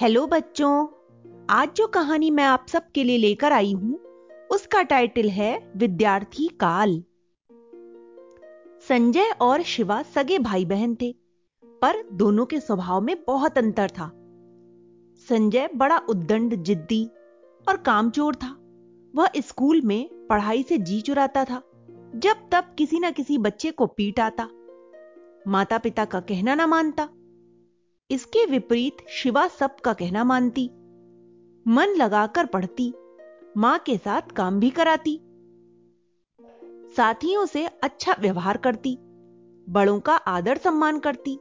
Hello बच्चों, आज जो कहानी मैं आप सबके लिए लेकर आई हूँ, उसका टाइटल है विद्यार्थी काल। संजय और शिवा सगे भाई बहन थे, पर दोनों के स्वभाव में बहुत अंतर था। संजय बड़ा उद्दंड, जिद्दी और कामचोर था। वह स्कूल में पढ़ाई से जी चुराता था, जब तब किसी ना किसी बच्चे को पीट आता। माता पिता का कहना ना मानता इसके विपरीत शिवा सबका कहना मानती। मन लगाकर पढ़ती, माँ के साथ काम भी कराती। साथियों से अच्छा व्यवहार करती, बड़ों का आदर सम्मान करती।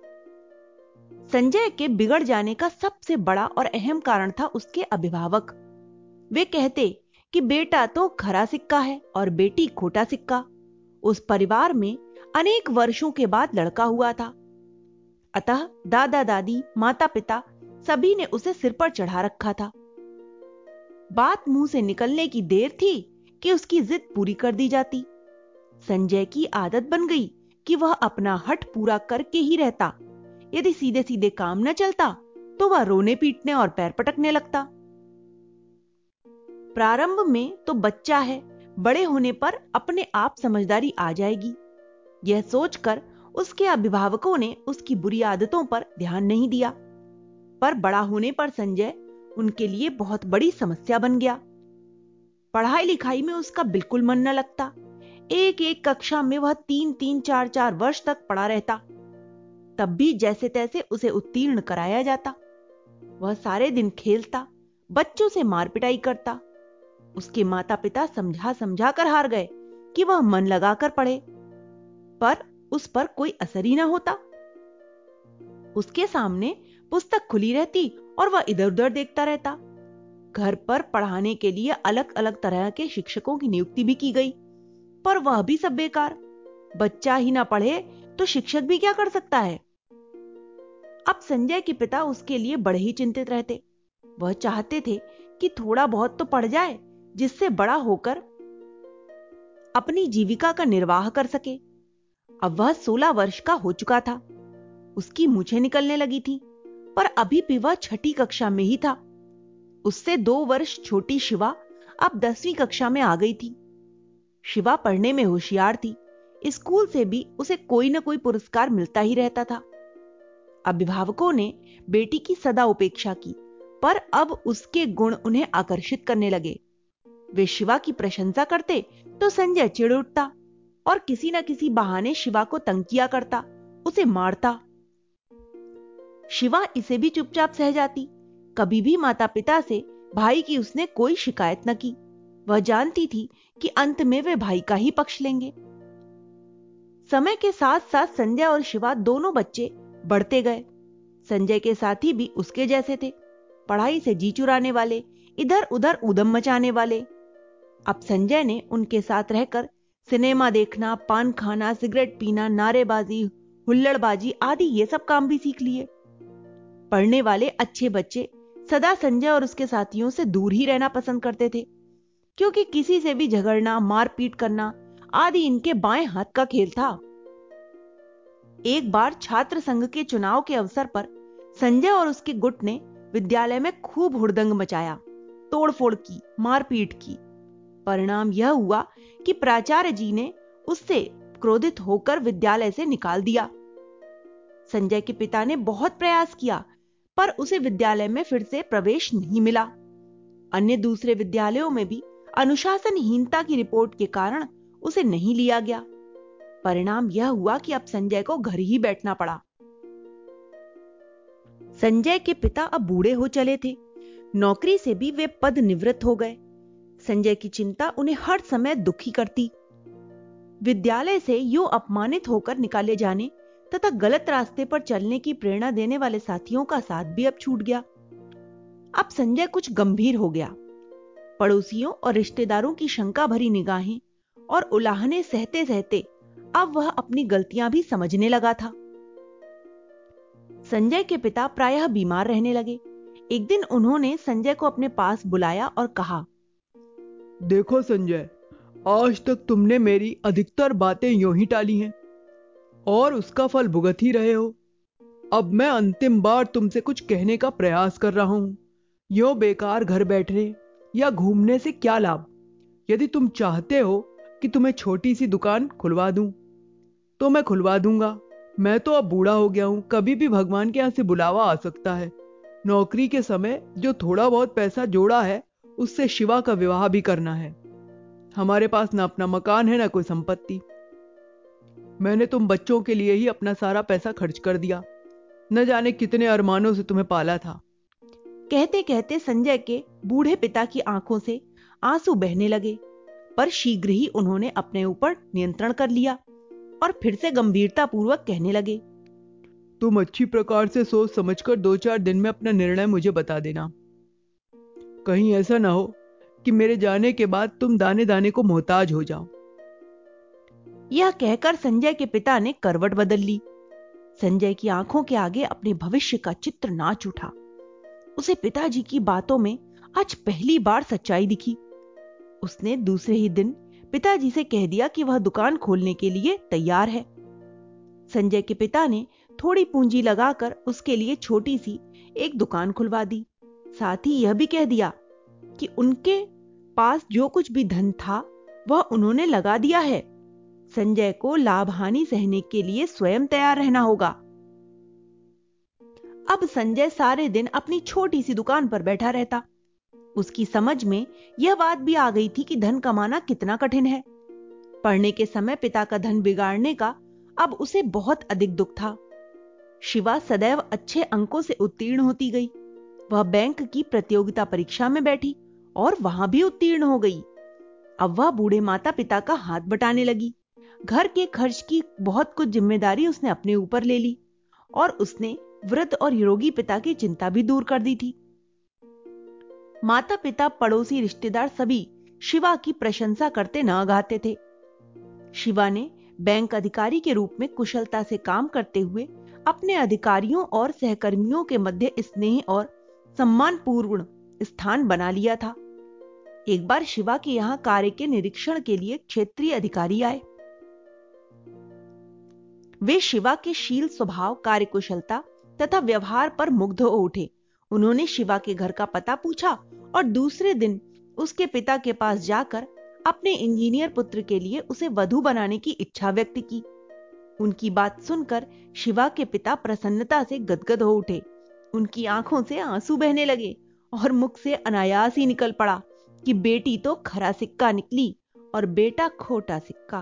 संजय के बिगड़ जाने का सबसे बड़ा और अहम कारण था उसके अभिभावक। वे कहते कि बेटा तो खरा सिक्का है और बेटी खोटा सिक्का। उस परिवार में अनेक वर्षों के बाद लड़का हुआ था। अतः दादा दादी माता पिता सभी ने उसे सिर पर चढ़ा रखा था। बात मुँह से निकलने की देर थी कि उसकी जिद पूरी कर दी जाती। संजय की आदत बन गई कि वह अपना हट पूरा करके ही रहता। यदि सीधे सीधे काम न चलता तो वह रोने पीटने और पैर पटकने लगता। प्रारंभ में तो बच्चा है, बड़े होने पर अपने आप समझदारी आ जाएगी। यह सोचकर उसके अभिभावकों ने उसकी बुरी आदतों पर ध्यान नहीं दिया। पर बड़ा होने पर संजय उनके लिए बहुत बड़ी समस्या बन गया। पढ़ाई लिखाई में उसका बिल्कुल मन न लगता। एक एक कक्षा में वह तीन तीन, चार चार वर्ष तक पढ़ा रहता। तब भी जैसे तैसे उसे उत्तीर्ण कराया जाता। वह सारे दिन खेलता, बच्चों से मार पिटाई करता। उसके माता पिता समझा समझा कर हार गए कि वह मन लगाकर पढ़े। पर उस पर कोई असर ही ना होता। उसके सामने पुस्तक खुली रहती और वह इधर उधर देखता रहता। घर पर पढ़ाने के लिए अलग अलग तरह के शिक्षकों की नियुक्ति भी की गई, पर वह भी सब बेकार। बच्चा ही ना पढ़े तो शिक्षक भी क्या कर सकता है? अब संजय के पिता उसके लिए बड़े ही चिंतित रहते। वह चाहते थे कि थोड़ा बहुत तो पढ़ जाए, जिससे बड़ा होकर अपनी जीविका का निर्वाह कर सके। अब वह सोलह वर्ष का हो चुका था। उसकी मुझे निकलने लगी थी, पर अभी भी वह छठी कक्षा में ही था। उससे दो वर्ष छोटी शिवा अब दसवीं कक्षा में आ गई थी। शिवा पढ़ने में होशियार थी, स्कूल से भी उसे कोई ना कोई पुरस्कार मिलता ही रहता था। अभिभावकों ने बेटी की सदा उपेक्षा की, पर अब उसके गुण उन्हें आकर्षित करने लगे। वे शिवा की प्रशंसा करते तो संजय चिड़ उठता। और किसी न किसी बहाने शिवा को तंग किया करता, उसे मारता। शिवा इसे भी चुपचाप सह जाती। कभी भी माता पिता से भाई की उसने कोई शिकायत न की। वह जानती थी कि अंत में वे भाई का ही पक्ष लेंगे। समय के साथ साथ संजय और शिवा दोनों बच्चे बढ़ते गए। संजय के साथी भी उसके जैसे थे। पढ़ाई से जी चुराने वाले इधर उधर उदम मचाने वाले। अब संजय ने उनके साथ रहकर सिनेमा देखना, पान खाना, सिगरेट पीना, नारेबाजी, हुल्लड़बाजी आदि, ये सब काम भी सीख लिए। पढ़ने वाले अच्छे बच्चे सदा संजय और उसके साथियों से दूर ही रहना पसंद करते थे। क्योंकि किसी से भी झगड़ना, मारपीट करना आदि इनके बाएँ हाथ का खेल था। एक बार छात्र संघ के चुनाव के अवसर पर संजय और उसके गुट ने विद्यालय में खूब हुड़दंग मचाया, तोड़फोड़ की, मारपीट की। परिणाम यह हुआ कि प्राचार्य जी ने उससे क्रोधित होकर विद्यालय से निकाल दिया। संजय के पिता ने बहुत प्रयास किया, पर उसे विद्यालय में फिर से प्रवेश नहीं मिला। अन्य दूसरे विद्यालयों में भी अनुशासनहीनता की रिपोर्ट के कारण उसे नहीं लिया गया। परिणाम यह हुआ कि अब संजय को घर ही बैठना पड़ा। संजय के पिता अब बूढ़े हो चले थे। नौकरी से भी वे पद निवृत्त हो गए। संजय की चिंता उन्हें हर समय दुखी करती। विद्यालय से यो अपमानित होकर निकाले जाने तथा गलत रास्ते पर चलने की प्रेरणा देने वाले साथियों का साथ भी अब छूट गया। अब संजय कुछ गंभीर हो गया। पड़ोसियों और रिश्तेदारों की शंका भरी निगाहें और उलाहने सहते सहते अब वह अपनी गलतियाँ भी समझने लगा था। संजय के पिता प्रायः बीमार रहने लगे। एक दिन उन्होंने संजय को अपने पास बुलाया और कहा देखो संजय, आज तक तुमने मेरी अधिकतर बातें यूँ ही टाली हैं, और उसका फल भुगत ही रहे हो। अब मैं अंतिम बार तुमसे कुछ कहने का प्रयास कर रहा हूँ। यो बेकार घर बैठने या घूमने से क्या लाभ? यदि तुम चाहते हो कि तुम्हें छोटी सी दुकान खुलवा दूँ तो मैं खुलवा दूँगा। मैं तो अब बूढ़ा हो गया हूँ, कभी भी भगवान के यहाँ से बुलावा आ सकता है। नौकरी के समय जो थोड़ा बहुत पैसा जोड़ा है उससे शिवा का विवाह भी करना है। हमारे पास ना अपना मकान है ना कोई संपत्ति। मैंने तुम बच्चों के लिए ही अपना सारा पैसा खर्च कर दिया। न जाने कितने अरमानों से तुम्हें पाला था। कहते कहते संजय के बूढ़े पिता की आँखों से आँसू बहने लगे पर शीघ्र ही उन्होंने अपने ऊपर नियंत्रण कर लिया और फिर से गंभीरता पूर्वक कहने लगे तुम अच्छी प्रकार से सोच समझकर दो चार दिन में अपना निर्णय मुझे बता देना। कहीं ऐसा ना हो कि मेरे जाने के बाद तुम दाने दाने को मोहताज हो जाओ। यह कहकर संजय के पिता ने करवट बदल ली। संजय की आँखों के आगे अपने भविष्य का चित्र नाच उठा। उसे पिताजी की बातों में आज पहली बार सच्चाई दिखी। उसने दूसरे ही दिन पिताजी से कह दिया कि वह दुकान खोलने के लिए तैयार है। संजय के पिता ने थोड़ी पूंजी लगाकर उसके लिए छोटी सी एक दुकान खुलवा दी। साथ ही यह भी कह दिया कि उनके पास जो कुछ भी धन था, वह उन्होंने लगा दिया है। संजय को लाभ हानि सहने के लिए स्वयं तैयार रहना होगा। अब संजय सारे दिन अपनी छोटी सी दुकान पर बैठा रहता। उसकी समझ में यह बात भी आ गई थी कि धन कमाना कितना कठिन है। पढ़ने के समय पिता का धन बिगाड़ने का अब उसे बहुत अधिक दुख था। शिवा सदैव अच्छे अंकों से उत्तीर्ण होती गई। वह बैंक की प्रतियोगिता परीक्षा में बैठी और वहाँ भी उत्तीर्ण हो गई। अब वह बूढ़े माता पिता का हाथ बटाने लगी। घर के खर्च की बहुत कुछ ज़िम्मेदारी उसने अपने ऊपर ले ली और उसने वृद्ध और योगी पिता की चिंता भी दूर कर दी थी। माता पिता पड़ोसी, रिश्तेदार सभी शिवा की प्रशंसा करते न गाते थे। शिवा ने बैंक अधिकारी के रूप में कुशलता से काम करते हुए अपने अधिकारियों और सहकर्मियों के मध्य स्नेह और सम्मानपूर्ण स्थान बना लिया था। एक बार शिवा के यहाँ कार्य के निरीक्षण के लिए क्षेत्रीय अधिकारी आए। वे शिवा के शील स्वभाव, कार्यकुशलता तथा व्यवहार पर मुग्ध हो उठे। उन्होंने शिवा के घर का पता पूछा और दूसरे दिन उसके पिता के पास जाकर अपने इंजीनियर पुत्र के लिए उसे वधु बनाने की इच्छा व्यक्त की। उनकी बात सुनकर शिवा के पिता प्रसन्नता से गदगद हो उठे। उनकी आँखों से आँसू बहने लगे और मुख से अनायास ही निकल पड़ा कि बेटी तो खरा सिक्का निकली और बेटा खोटा सिक्का।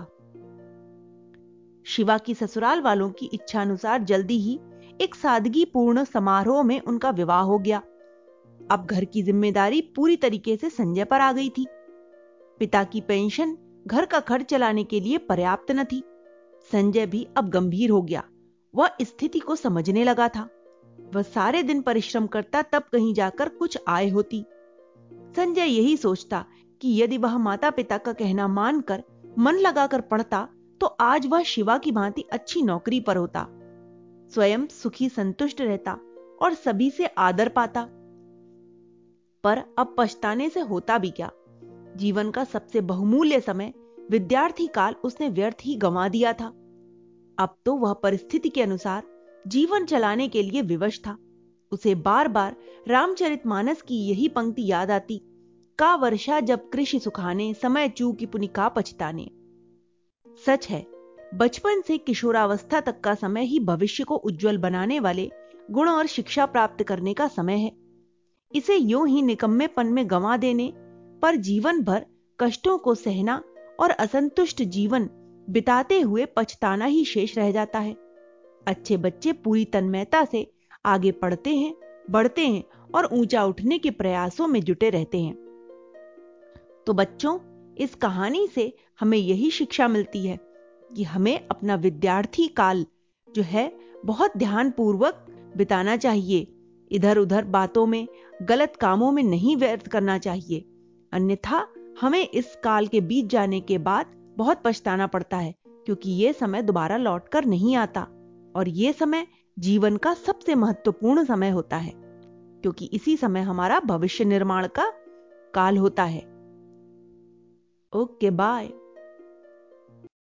शिवा की ससुराल वालों की इच्छा अनुसार जल्दी ही एक सादगी पूर्ण समारोह में उनका विवाह हो गया। अब घर की ज़िम्मेदारी पूरी तरीके से संजय पर आ गई थी। पिता की पेंशन घर का खर्च चलाने के लिए पर्याप्त न थी। संजय भी अब गंभीर हो गया। वह स्थिति को समझने लगा था। वह सारे दिन परिश्रम करता, तब कहीं जाकर कुछ आय होती। संजय यही सोचता कि यदि वह माता पिता का कहना मानकर मन लगाकर पढ़ता तो आज वह शिवा की भांति अच्छी नौकरी पर होता। स्वयं सुखी, संतुष्ट रहता और सभी से आदर पाता। पर अब पछताने से होता भी क्या? जीवन का सबसे बहुमूल्य समय विद्यार्थी काल उसने व्यर्थ ही गंवा दिया था। अब तो वह परिस्थिति के अनुसार जीवन चलाने के लिए विवश था। उसे बार बार रामचरितमानस की यही पंक्ति याद आती, का वर्षा जब कृषि सुखाने, समय चू की पुनिका पछताने। सच है, बचपन से किशोरावस्था तक का समय ही भविष्य को उज्जवल बनाने वाले गुण और शिक्षा प्राप्त करने का समय है। इसे यूँ ही निकम्मेपन में गंवा देने, पर जीवन भर कष्टों को सहना और असंतुष्ट जीवन बिताते हुए पछताना ही शेष रह जाता है। अच्छे बच्चे पूरी तन्मयता से आगे पढ़ते हैं, बढ़ते हैं और ऊँचा उठने के प्रयासों में जुटे रहते हैं। तो बच्चों, इस कहानी से हमें यही शिक्षा मिलती है कि हमें अपना विद्यार्थी काल जो है, बहुत ध्यानपूर्वक बिताना चाहिए। इधर उधर बातों में, गलत कामों में नहीं व्यर्थ करना चाहिए। अन्यथा, हमें इस काल के बीत जाने के बाद बहुत पछताना पड़ता है, क्योंकि यह समय दोबारा लौटकर नहीं आता। और ये समय जीवन का सबसे महत्वपूर्ण समय होता है, क्योंकि इसी समय हमारा भविष्य निर्माण का काल होता है। Okay, bye.